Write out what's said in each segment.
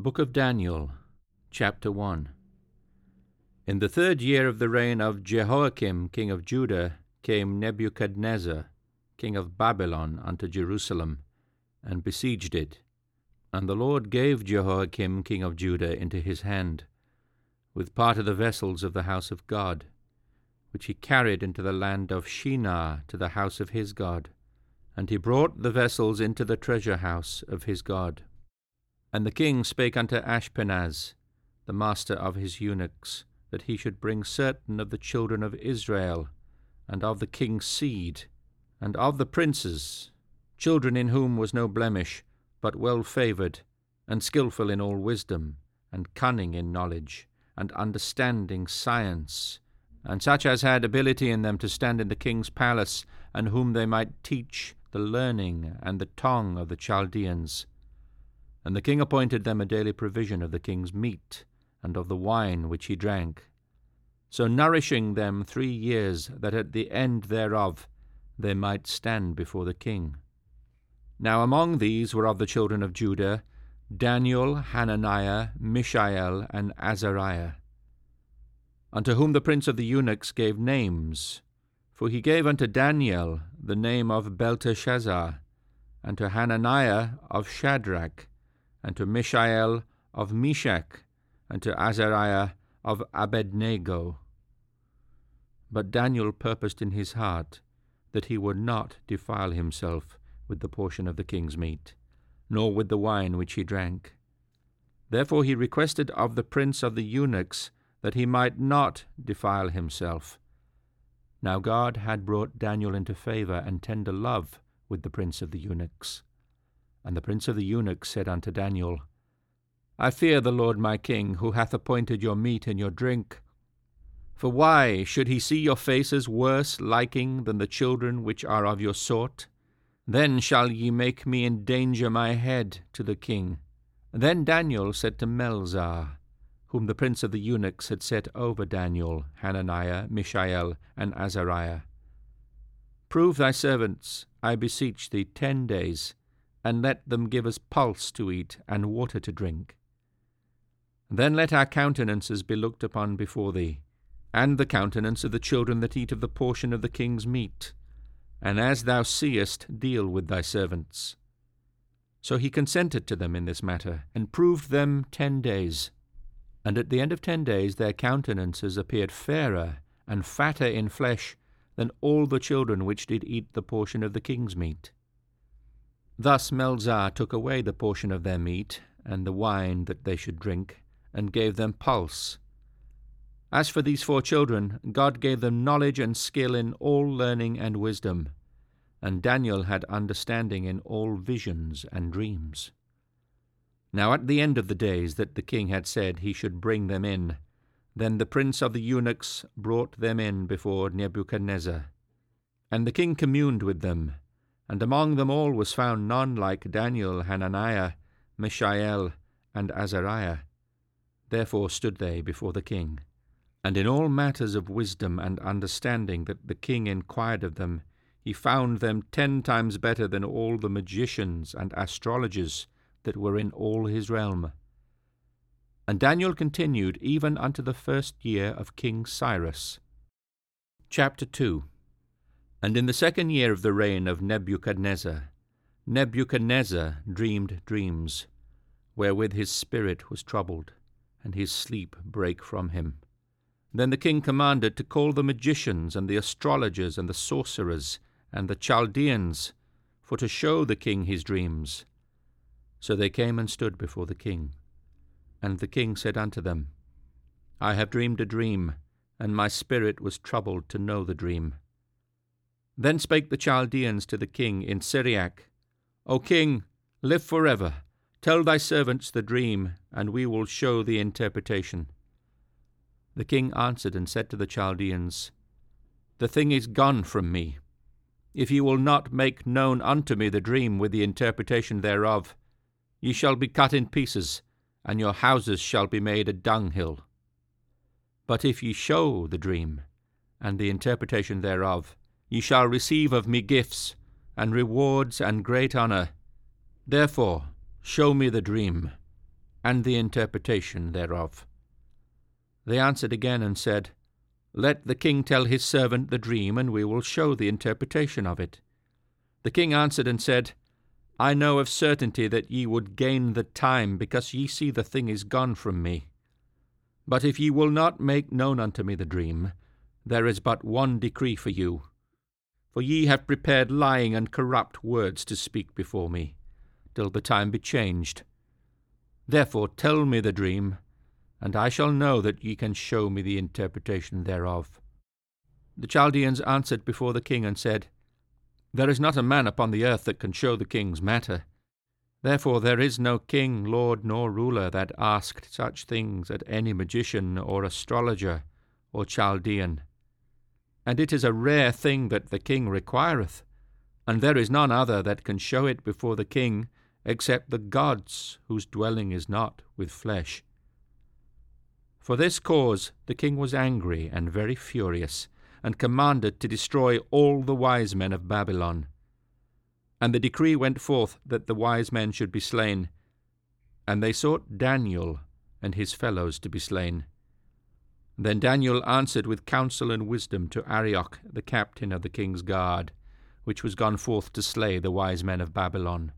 The Book of Daniel, chapter 1. In the third year of the reign of Jehoiakim king of Judah came Nebuchadnezzar king of Babylon unto Jerusalem, and besieged it. And the Lord gave Jehoiakim king of Judah into his hand, with part of the vessels of the house of God, which he carried into the land of Shinar to the house of his God. And he brought the vessels into the treasure house of his God. And the king spake unto Ashpenaz, the master of his eunuchs, that he should bring certain of the children of Israel, and of the king's seed, and of the princes, children in whom was no blemish, but well favoured, and skilful in all wisdom, and cunning in knowledge, and understanding science, and such as had ability in them to stand in the king's palace, and whom they might teach the learning and the tongue of the Chaldeans and the king appointed them a daily provision of the king's meat, and of the wine which he drank, so nourishing them three years, that at the end thereof they might stand before the king. Now among these were of the children of Judah Daniel, Hananiah, Mishael, and Azariah, unto whom the prince of the eunuchs gave names. For he gave unto Daniel the name of Belteshazzar, and to Hananiah of Shadrach, and to Mishael of Meshach, and to Azariah of Abednego. But Daniel purposed in his heart that he would not defile himself with the portion of the king's meat, nor with the wine which he drank. Therefore he requested of the prince of the eunuchs that he might not defile himself. Now God had brought Daniel into favour and tender love with the prince of the eunuchs. And the prince of the eunuchs said unto Daniel, I fear the Lord my king, who hath appointed your meat and your drink. For why should he see your faces worse liking than the children which are of your sort? Then shall ye make me endanger my head to the king. Then Daniel said to Melzar, whom the prince of the eunuchs had set over Daniel, Hananiah, Mishael, and Azariah, Prove thy servants, I beseech thee, ten days, and let them give us pulse to eat and water to drink. Then let our countenances be looked upon before thee, and the countenance of the children that eat of the portion of the king's meat, and as thou seest, deal with thy servants. So he consented to them in this matter, and proved them ten days. And at the end of ten days their countenances appeared fairer and fatter in flesh than all the children which did eat the portion of the king's meat. Thus Melzar took away the portion of their meat, and the wine that they should drink, and gave them pulse. As for these four children, God gave them knowledge and skill in all learning and wisdom, and Daniel had understanding in all visions and dreams. Now at the end of the days that the king had said he should bring them in, then the prince of the eunuchs brought them in before Nebuchadnezzar. And the king communed with them, and among them all was found none like Daniel, Hananiah, Mishael, and Azariah. Therefore stood they before the king. And in all matters of wisdom and understanding that the king inquired of them, he found them ten times better than all the magicians and astrologers that were in all his realm. And Daniel continued even unto the first year of King Cyrus. Chapter 2 and in the second year of the reign of Nebuchadnezzar, Nebuchadnezzar dreamed dreams, wherewith his spirit was troubled, and his sleep brake from him. Then the king commanded to call the magicians and the astrologers and the sorcerers and the Chaldeans, for to show the king his dreams. So they came and stood before the king. And the king said unto them, I have dreamed a dream, and my spirit was troubled to know the dream. Then spake the Chaldeans to the king in Syriac, O king, live for ever. Tell thy servants the dream, and we will show the interpretation. The king answered and said to the Chaldeans, The thing is gone from me. If ye will not make known unto me the dream with the interpretation thereof, ye shall be cut in pieces, and your houses shall be made a dunghill. But if ye show the dream, and the interpretation thereof, Ye shall receive of me gifts, and rewards, and great honour. Therefore, show me the dream. and the interpretation thereof. They answered again and said, Let the king tell his servant the dream, and we will show the interpretation of it. The king answered and said, I know of certainty that ye would gain the time, because ye see the thing is gone from me. But if ye will not make known unto me the dream, there is but one decree for you. For ye have prepared lying and corrupt words to speak before me, till the time be changed. Therefore tell me the dream, and I shall know that ye can show me the interpretation thereof. The Chaldeans answered before the king and said, There is not a man upon the earth that can show the king's matter. Therefore there is no king, lord, nor ruler that asked such things at any magician or astrologer or Chaldean. And it is a rare thing that the king requireth, and there is none other that can show it before the king except the gods, whose dwelling is not with flesh. For this cause the king was angry and very furious, and commanded to destroy all the wise men of Babylon. And the decree went forth that the wise men should be slain, and they sought Daniel and his fellows to be slain. Then Daniel answered with counsel and wisdom to Arioch, the captain of the king's guard, which was gone forth to slay the wise men of Babylon.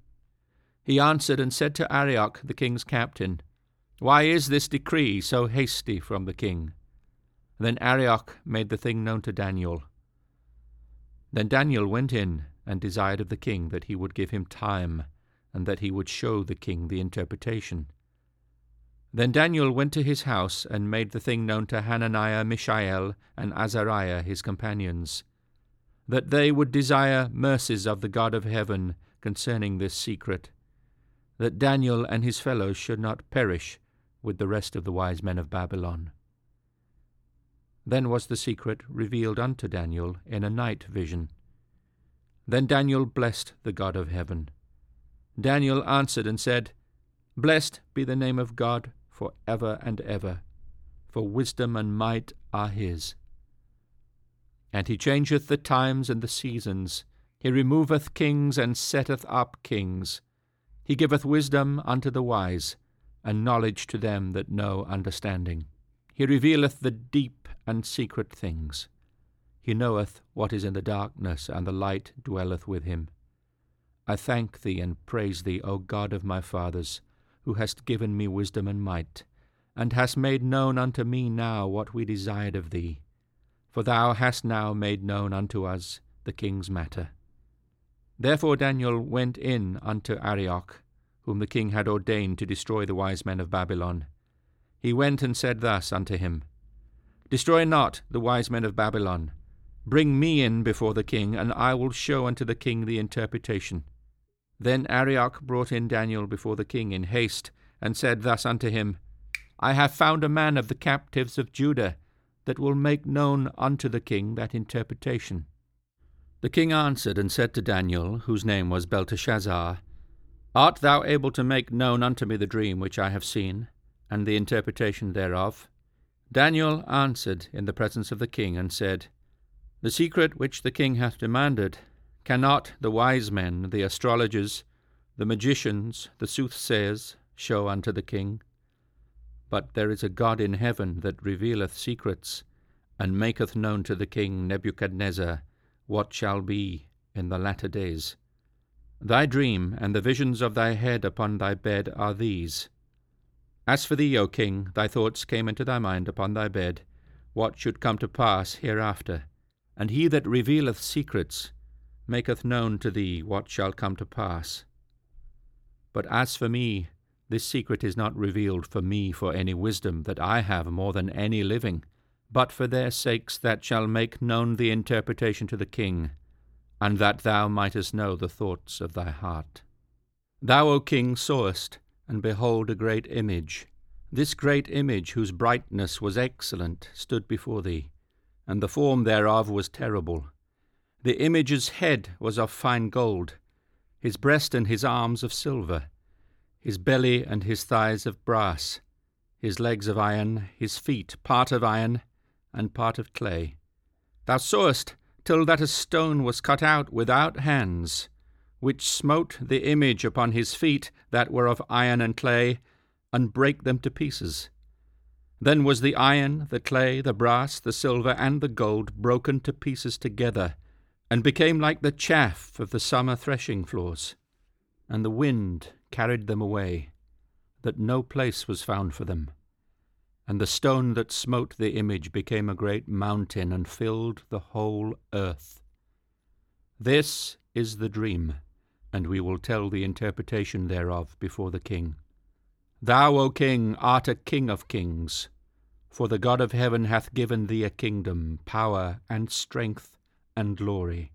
He answered and said to Arioch, the king's captain, why is this decree so hasty from the king? Then Arioch made the thing known to Daniel. Then Daniel went in and desired of the king that he would give him time, and that he would show the king the interpretation. Then Daniel went to his house and made the thing known to Hananiah, Mishael, and Azariah his companions, that they would desire mercies of the God of heaven concerning this secret, that Daniel and his fellows should not perish with the rest of the wise men of Babylon. Then was the secret revealed unto Daniel in a night vision. Then Daniel blessed the God of heaven. Daniel answered and said, Blessed be the name of God for ever and ever, for wisdom and might are his. And he changeth the times and the seasons, he removeth kings and setteth up kings. He giveth wisdom unto the wise, and knowledge to them that know understanding. He revealeth the deep and secret things. He knoweth what is in the darkness, and the light dwelleth with him. I thank thee and praise thee, O God of my fathers, who hast given me wisdom and might, and hast made known unto me now what we desired of thee. For thou hast now made known unto us the king's matter. Therefore Daniel went in unto Arioch, whom the king had ordained to destroy the wise men of Babylon. He went and said thus unto him, Destroy not the wise men of Babylon. Bring me in before the king, and I will show unto the king the interpretation. Then Arioch brought in Daniel before the king in haste, and said thus unto him, I have found a man of the captives of Judah, that will make known unto the king that interpretation. The king answered and said to Daniel, whose name was Belteshazzar, Art thou able to make known unto me the dream which I have seen, and the interpretation thereof? Daniel answered in the presence of the king, and said, The secret which the king hath demanded cannot the wise men, the astrologers, the magicians, the soothsayers, show unto the king. But there is a God in heaven that revealeth secrets, and maketh known to the king Nebuchadnezzar what shall be in the latter days. Thy dream and the visions of thy head upon thy bed are these. As for thee, O king, thy thoughts came into thy mind upon thy bed, what should come to pass hereafter. And he that revealeth secrets maketh known to thee what shall come to pass. But as for me, this secret is not revealed for me for any wisdom that I have more than any living, but for their sakes that shall make known the interpretation to the king and that thou mightest know the thoughts of thy heart. Thou, O king, sawest, and behold a great image. This great image, whose brightness was excellent, stood before thee, and the form thereof was terrible. The image's head was of fine gold, his breast and his arms of silver, his belly and his thighs of brass, his legs of iron, his feet part of iron and part of clay. Thou sawest till that a stone was cut out without hands, which smote the image upon his feet that were of iron and clay, and brake them to pieces. Then was the iron, the clay, the brass, the silver, and the gold broken to pieces together, and became like the chaff of the summer threshing floors. And the wind carried them away, that no place was found for them. And the stone that smote the image became a great mountain and filled the whole earth. This is the dream, and we will tell the interpretation thereof before the king. Thou, O king, art a king of kings, for the God of heaven hath given thee a kingdom, power, and strength, and glory.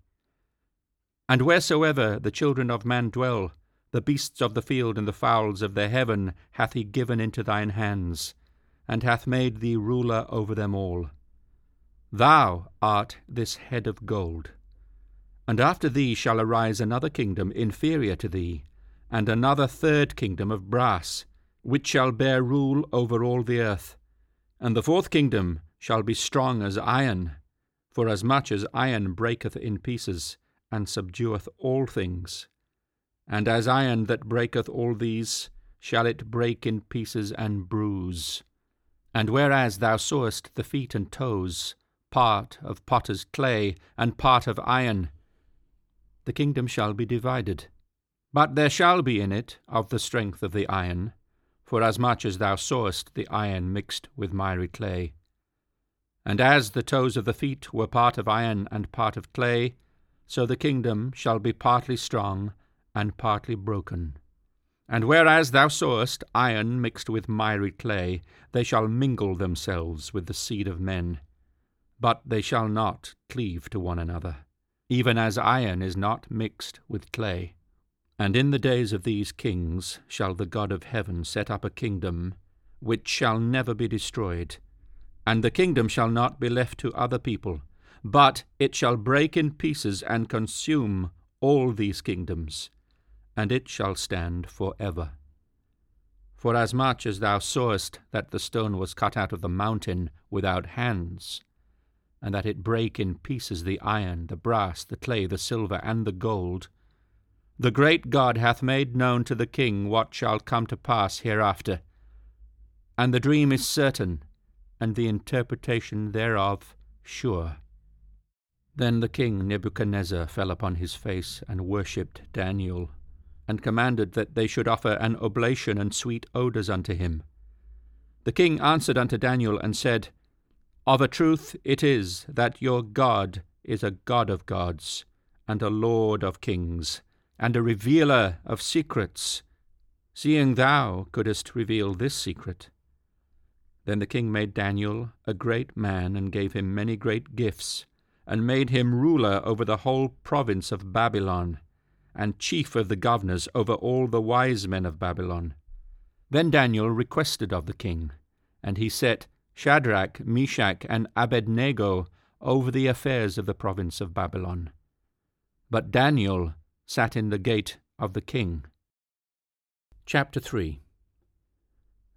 And wheresoever the children of man dwell, the beasts of the field and the fowls of the heaven hath he given into thine hands, and hath made thee ruler over them all. Thou art this head of gold. And after thee shall arise another kingdom inferior to thee, and another third kingdom of brass, which shall bear rule over all the earth. And the fourth kingdom shall be strong as iron, for as much as iron breaketh in pieces, and subdueth all things. And as iron that breaketh all these, shall it break in pieces and bruise. And whereas thou sawest the feet and toes, part of potter's clay, and part of iron, the kingdom shall be divided. But there shall be in it of the strength of the iron, forasmuch as thou sawest the iron mixed with miry clay. And as the toes of the feet were part of iron and part of clay, so the kingdom shall be partly strong and partly broken. And whereas thou sawest iron mixed with miry clay, they shall mingle themselves with the seed of men, but they shall not cleave to one another even as iron is not mixed with clay. And in the days of these kings shall the God of heaven set up a kingdom which shall never be destroyed, and the kingdom shall not be left to other people, but it shall break in pieces and consume all these kingdoms, and it shall stand for ever. Forasmuch as much as thou sawest that the stone was cut out of the mountain without hands, and that it brake in pieces the iron, the brass, the clay, the silver, and the gold. The great God hath made known to the king what shall come to pass hereafter. And the dream is certain, and the interpretation thereof sure. Then the king Nebuchadnezzar fell upon his face and worshipped Daniel, and commanded that they should offer an oblation and sweet odours unto him. The king answered unto Daniel and said, of a truth it is that your God is a God of gods, and a Lord of kings, and a revealer of secrets, seeing thou couldst reveal this secret. Then the king made Daniel a great man, and gave him many great gifts, and made him ruler over the whole province of Babylon, and chief of the governors over all the wise men of Babylon. Then Daniel requested of the king, and he set Shadrach, Meshach, and Abednego over the affairs of the province of Babylon. But Daniel sat in the gate of the king. Chapter 3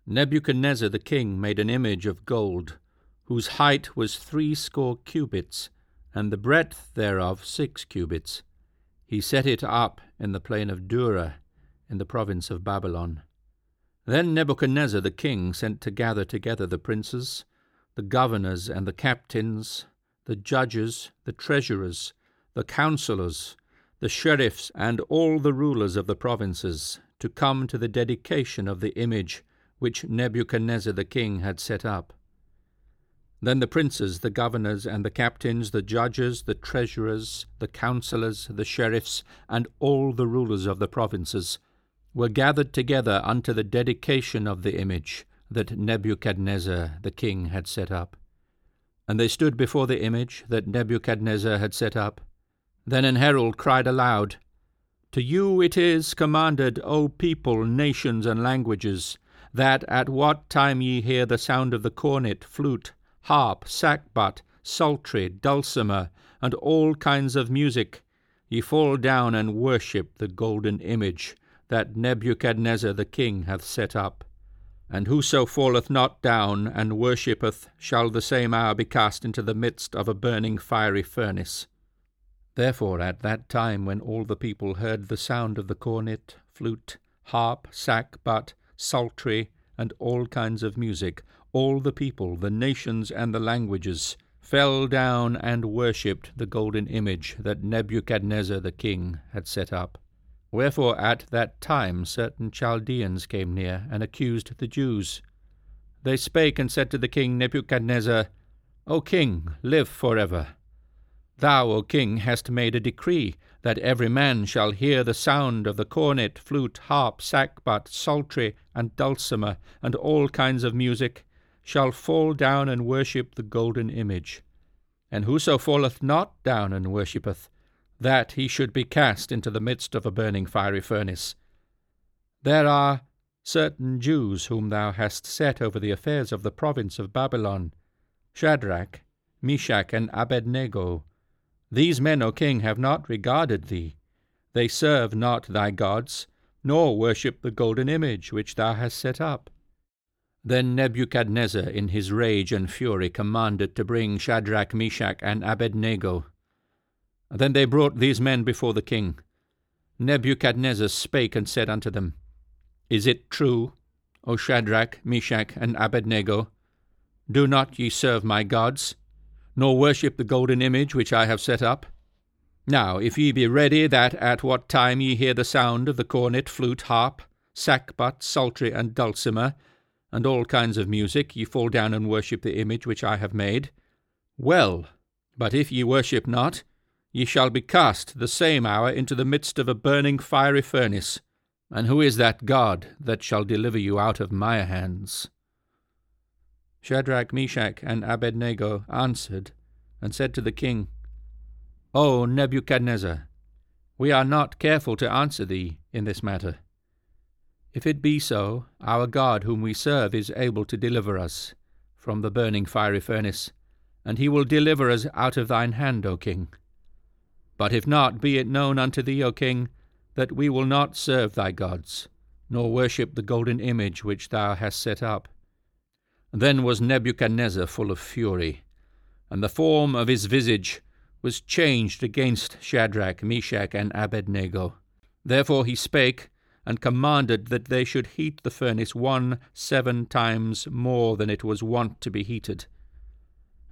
Nebuchadnezzar the king made an image of gold, whose height was threescore cubits, and the breadth thereof six cubits. He set it up in the plain of Dura, in the province of Babylon. Then Nebuchadnezzar the king sent to gather together the princes, the governors and the captains, the judges, the treasurers, the councillors, the sheriffs, and all the rulers of the provinces, to come to the dedication of the image which Nebuchadnezzar the king had set up. Then the princes, the governors, and the captains, the judges, the treasurers, the councillors, the sheriffs, and all the rulers of the provinces were gathered together unto the dedication of the image that Nebuchadnezzar the king had set up. And they stood before the image that Nebuchadnezzar had set up. Then an herald cried aloud, To you it is commanded, O people, nations, and languages, that at what time ye hear the sound of the cornet, flute, harp, sackbut, psaltery, dulcimer, and all kinds of music, ye fall down and worship the golden image that Nebuchadnezzar the king hath set up. And whoso falleth not down and worshippeth shall the same hour be cast into the midst of a burning fiery furnace. Therefore at that time when all the people heard the sound of the cornet, flute, harp, sackbut, psaltery, and all kinds of music, all the people, the nations, and the languages, fell down and worshipped the golden image that Nebuchadnezzar the king had set up. Wherefore at that time certain Chaldeans came near and accused the Jews. They spake and said to the king Nebuchadnezzar, O king, live for ever. Thou, O king, hast made a decree that every man shall hear the sound of the cornet, flute, harp, sackbut, psaltery, and dulcimer, and all kinds of music, shall fall down and worship the golden image. And whoso falleth not down and worshippeth, that he should be cast into the midst of a burning fiery furnace. There are certain Jews whom thou hast set over the affairs of the province of Babylon, Shadrach, Meshach, and Abednego. These men, O king, have not regarded thee. They serve not thy gods, nor worship the golden image which thou hast set up. Then Nebuchadnezzar, in his rage and fury, commanded to bring Shadrach, Meshach, and Abednego. Then they brought these men before the king. Nebuchadnezzar spake and said unto them, Is it true, O Shadrach, Meshach, and Abednego? Do not ye serve my gods, nor worship the golden image which I have set up? Now, if ye be ready that at what time ye hear the sound of the cornet, flute, harp, sackbut, psaltery, and dulcimer, and all kinds of music, ye fall down and worship the image which I have made. Well, but if ye worship not, ye shall be cast the same hour into the midst of a burning fiery furnace. And who is that God that shall deliver you out of my hands? Shadrach, Meshach, and Abednego answered and said to the king, O Nebuchadnezzar, we are not careful to answer thee in this matter. If it be so, our God whom we serve is able to deliver us from the burning fiery furnace, and he will deliver us out of thine hand, O king. But if not, be it known unto thee, O king, that we will not serve thy gods, nor worship the golden image which thou hast set up. Then was Nebuchadnezzar full of fury, and the form of his visage was changed against Shadrach, Meshach, and Abednego. Therefore he spake, and commanded that they should heat the furnace one seven times more than it was wont to be heated.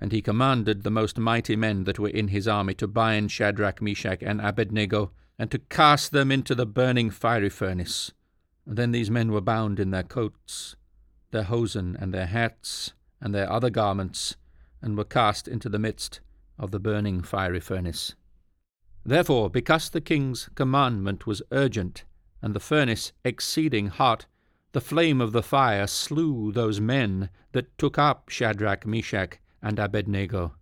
And he commanded the most mighty men that were in his army to bind Shadrach, Meshach, and Abednego, and to cast them into the burning fiery furnace. And then these men were bound in their coats, their hosen, and their hats, and their other garments, and were cast into the midst of the burning fiery furnace. Therefore, because the king's commandment was urgent, and the furnace exceeding hot, the flame of the fire slew those men that took up Shadrach, Meshach, and Abednego.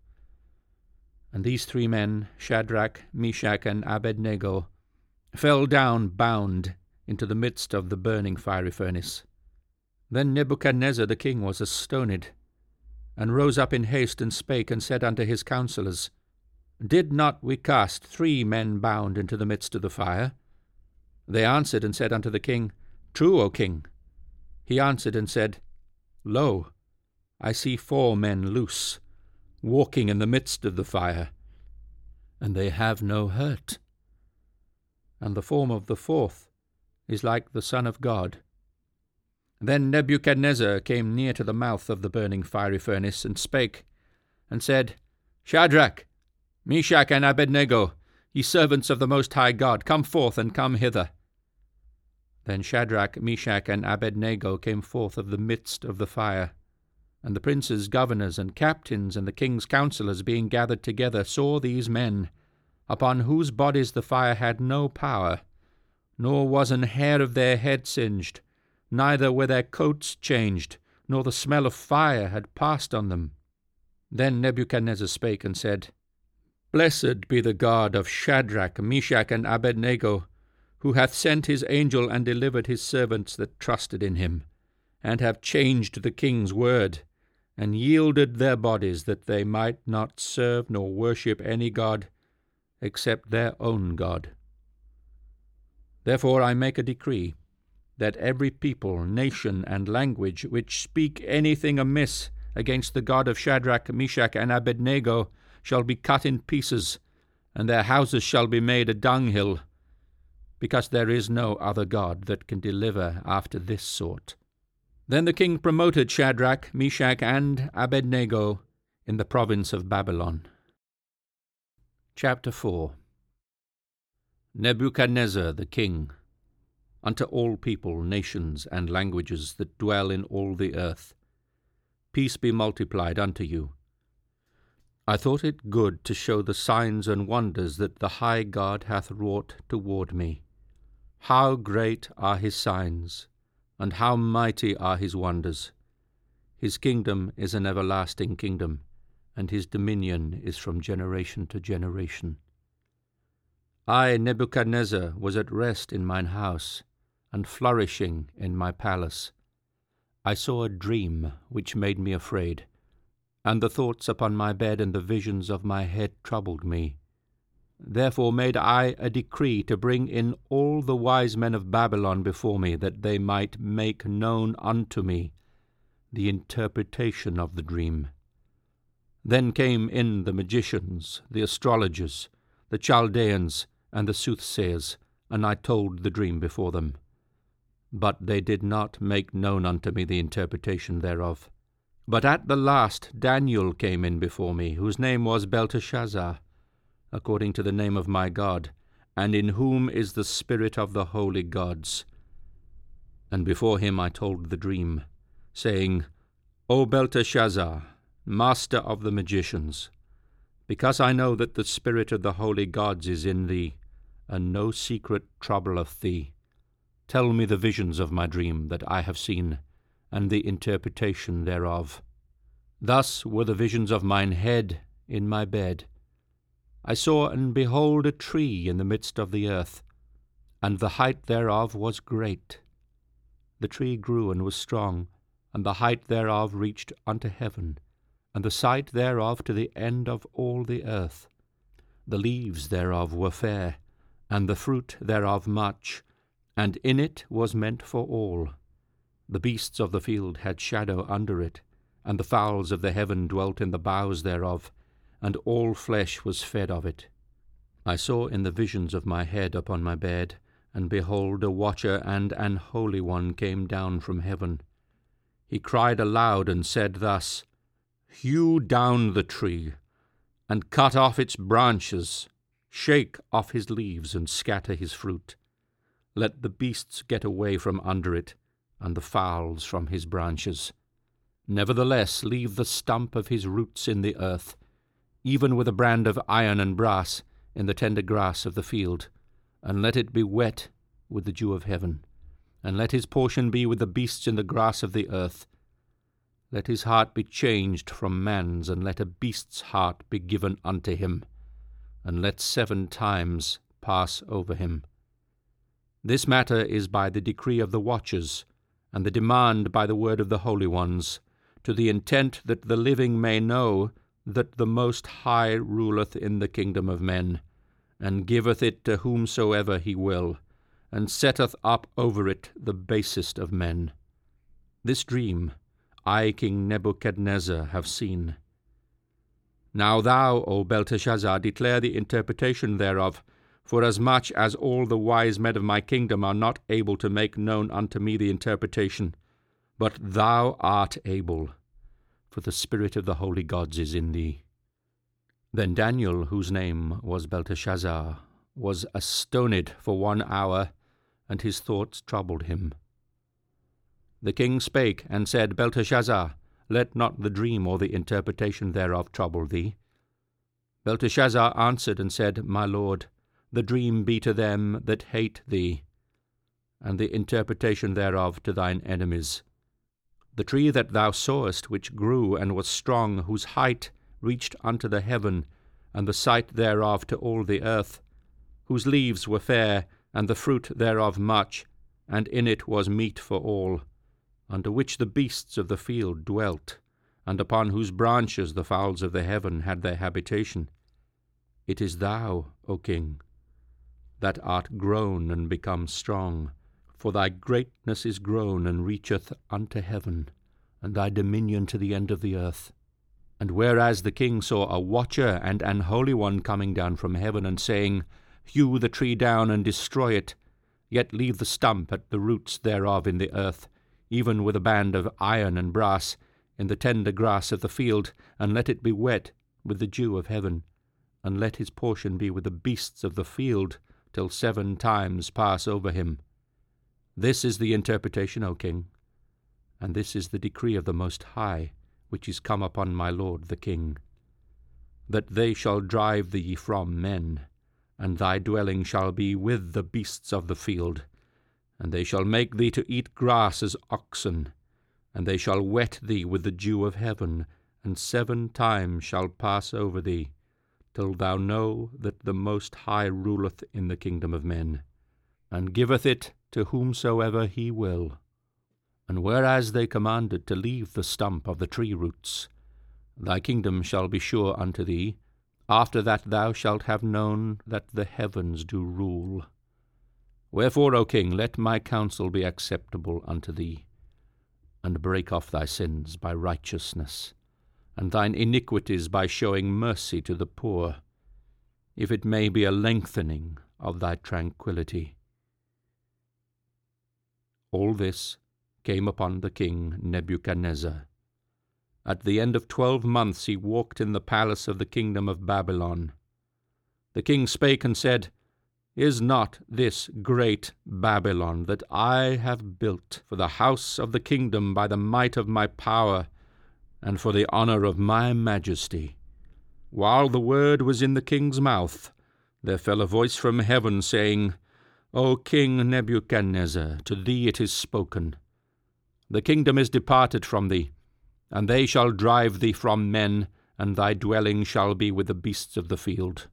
And these three men, Shadrach, Meshach, and Abednego, fell down bound into the midst of the burning fiery furnace. Then Nebuchadnezzar the king was astonished, and rose up in haste, and spake, and said unto his counsellors, Did not we cast three men bound into the midst of the fire? They answered and said unto the king, True, O king. He answered and said, Lo, I see four men loose, walking in the midst of the fire, and they have no hurt. And the form of the fourth is like the Son of God. Then Nebuchadnezzar came near to the mouth of the burning fiery furnace, and spake, and said, Shadrach, Meshach, and Abednego, ye servants of the Most High God, come forth and come hither. Then Shadrach, Meshach, and Abednego came forth of the midst of the fire. And the princes, governors, and captains, and the king's counsellors, being gathered together, saw these men, upon whose bodies the fire had no power, nor was an hair of their head singed, neither were their coats changed, nor the smell of fire had passed on them. Then Nebuchadnezzar spake and said, Blessed be the God of Shadrach, Meshach, and Abednego, who hath sent his angel and delivered his servants that trusted in him, and have changed the king's word, and yielded their bodies that they might not serve nor worship any god except their own God. Therefore I make a decree that every people, nation, and language which speak anything amiss against the God of Shadrach, Meshach, and Abednego shall be cut in pieces, and their houses shall be made a dunghill, because there is no other God that can deliver after this sort. Then the king promoted Shadrach, Meshach, and Abednego in the province of Babylon. Chapter 4 Nebuchadnezzar the king, unto all people, nations, and languages that dwell in all the earth, peace be multiplied unto you. I thought it good to show the signs and wonders that the high God hath wrought toward me. How great are his signs, and how mighty are his wonders! His kingdom is an everlasting kingdom, and his dominion is from generation to generation. I, Nebuchadnezzar, was at rest in mine house, and flourishing in my palace. I saw a dream which made me afraid, and the thoughts upon my bed and the visions of my head troubled me. Therefore made I a decree to bring in all the wise men of Babylon before me, that they might make known unto me the interpretation of the dream. Then came in the magicians, the astrologers, the Chaldeans, and the soothsayers, and I told the dream before them. But they did not make known unto me the interpretation thereof. But at the last Daniel came in before me, whose name was Belteshazzar, according to the name of my God, and in whom is the spirit of the holy gods. And before him I told the dream, saying, O Belteshazzar, master of the magicians, because I know that the spirit of the holy gods is in thee, and no secret troubleth thee, tell me the visions of my dream that I have seen, and the interpretation thereof. Thus were the visions of mine head in my bed. I saw and behold a tree in the midst of the earth, and the height thereof was great. The tree grew and was strong, and the height thereof reached unto heaven and the sight thereof to the end of all the earth. The leaves thereof were fair, and the fruit thereof much, and in it was meant for all. The beasts of the field had shadow under it, and the fowls of the heaven dwelt in the boughs thereof, and all flesh was fed of it. I saw in the visions of my head upon my bed, and behold, a watcher and an holy one came down from heaven. He cried aloud and said thus, hew down the tree, and cut off its branches, shake off his leaves, and scatter his fruit. Let the beasts get away from under it, and the fowls from his branches. Nevertheless, leave the stump of his roots in the earth, even with a brand of iron and brass in the tender grass of the field, and let it be wet with the dew of heaven, and let his portion be with the beasts in the grass of the earth, let his heart be changed from man's, and let a beast's heart be given unto him, and let seven times pass over him. This matter is by the decree of the watchers, and the demand by the word of the holy ones, to the intent that the living may know that the Most High ruleth in the kingdom of men, and giveth it to whomsoever he will, and setteth up over it the basest of men. This dream I, King Nebuchadnezzar, have seen. Now thou, O Belteshazzar, declare the interpretation thereof, forasmuch as all the wise men of my kingdom are not able to make known unto me the interpretation, but thou art able, for the spirit of the holy gods is in thee. Then Daniel, whose name was Belteshazzar, was astoned for one hour, and his thoughts troubled him. The king spake and said, Belteshazzar, let not the dream or the interpretation thereof trouble thee. Belteshazzar answered and said, My lord, the dream be to them that hate thee, and the interpretation thereof to thine enemies. The tree that thou sawest, which grew and was strong, whose height reached unto the heaven, and the sight thereof to all the earth, whose leaves were fair, and the fruit thereof much, and in it was meat for all under which the beasts of the field dwelt, and upon whose branches the fowls of the heaven had their habitation. It is thou, O king, that art grown and become strong, for thy greatness is grown and reacheth unto heaven, and thy dominion to the end of the earth. And whereas the king saw a watcher and an holy one coming down from heaven, and saying, Hew the tree down and destroy it, yet leave the stump at the roots thereof in the earth, even with a band of iron and brass, in the tender grass of the field, and let it be wet with the dew of heaven, and let his portion be with the beasts of the field, till seven times pass over him. This is the interpretation, O king, and this is the decree of the Most High, which is come upon my lord the king, that they shall drive thee from men, and thy dwelling shall be with the beasts of the field, and they shall make thee to eat grass as oxen, and they shall wet thee with the dew of heaven, and seven times shall pass over thee, till thou know that the Most High ruleth in the kingdom of men, and giveth it to whomsoever he will. And whereas they commanded to leave the stump of the tree roots, thy kingdom shall be sure unto thee, after that thou shalt have known that the heavens do rule. Wherefore, O king, let my counsel be acceptable unto thee, and break off thy sins by righteousness, and thine iniquities by showing mercy to the poor, if it may be a lengthening of thy tranquillity. All this came upon the king Nebuchadnezzar. At the end of twelve months he walked in the palace of the kingdom of Babylon. The king spake and said, Is not this great Babylon that I have built for the house of the kingdom by the might of my power, and for the honour of my majesty? While the word was in the king's mouth, there fell a voice from heaven, saying, O King Nebuchadnezzar, to thee it is spoken. The kingdom is departed from thee and they shall drive thee from men, and thy dwelling shall be with the beasts of the field.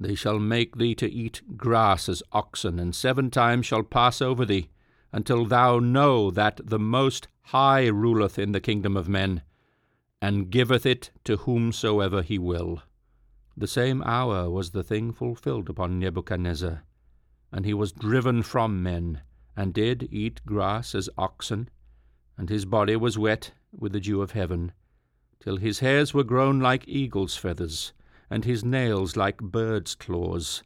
They shall make thee to eat grass as oxen, and seven times shall pass over thee, until thou know that the Most High ruleth in the kingdom of men, and giveth it to whomsoever he will. The same hour was the thing fulfilled upon Nebuchadnezzar, and he was driven from men, and did eat grass as oxen, and his body was wet with the dew of heaven, till his hairs were grown like eagle's feathers, and his nails like bird's claws.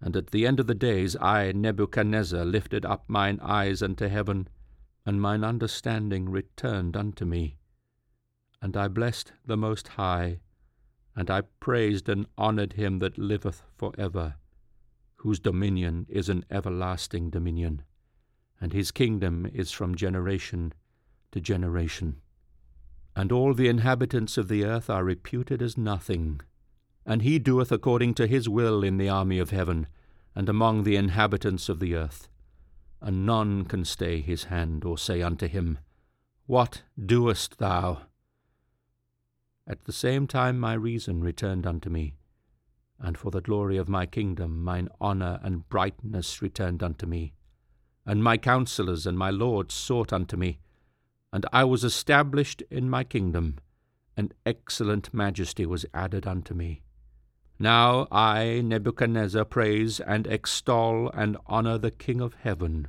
And at the end of the days I, Nebuchadnezzar, lifted up mine eyes unto heaven, and mine understanding returned unto me. And I blessed the Most High, and I praised and honoured him that liveth for ever, whose dominion is an everlasting dominion, and his kingdom is from generation to generation. And all the inhabitants of the earth are reputed as nothing. And he doeth according to his will in the army of heaven, and among the inhabitants of the earth. And none can stay his hand, or say unto him, What doest thou? At the same time my reason returned unto me, and for the glory of my kingdom mine honour and brightness returned unto me. And my counsellors and my lords sought unto me, and I was established in my kingdom, and excellent majesty was added unto me. Now I, Nebuchadnezzar, praise and extol and honour the King of heaven,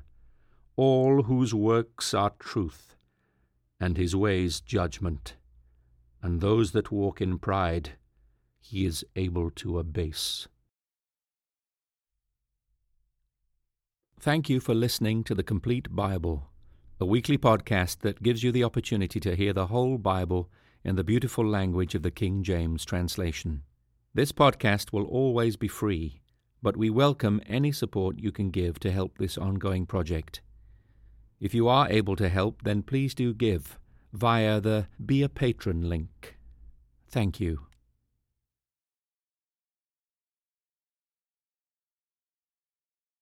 all whose works are truth, and his ways judgment, and those that walk in pride he is able to abase. Thank you for listening to the Complete Bible a weekly podcast that gives you the opportunity to hear the whole Bible in the beautiful language of the King James translation. This podcast will always be free, but we welcome any support you can give to help this ongoing project. If you are able to help, then please do give via the Be a Patron link. Thank you.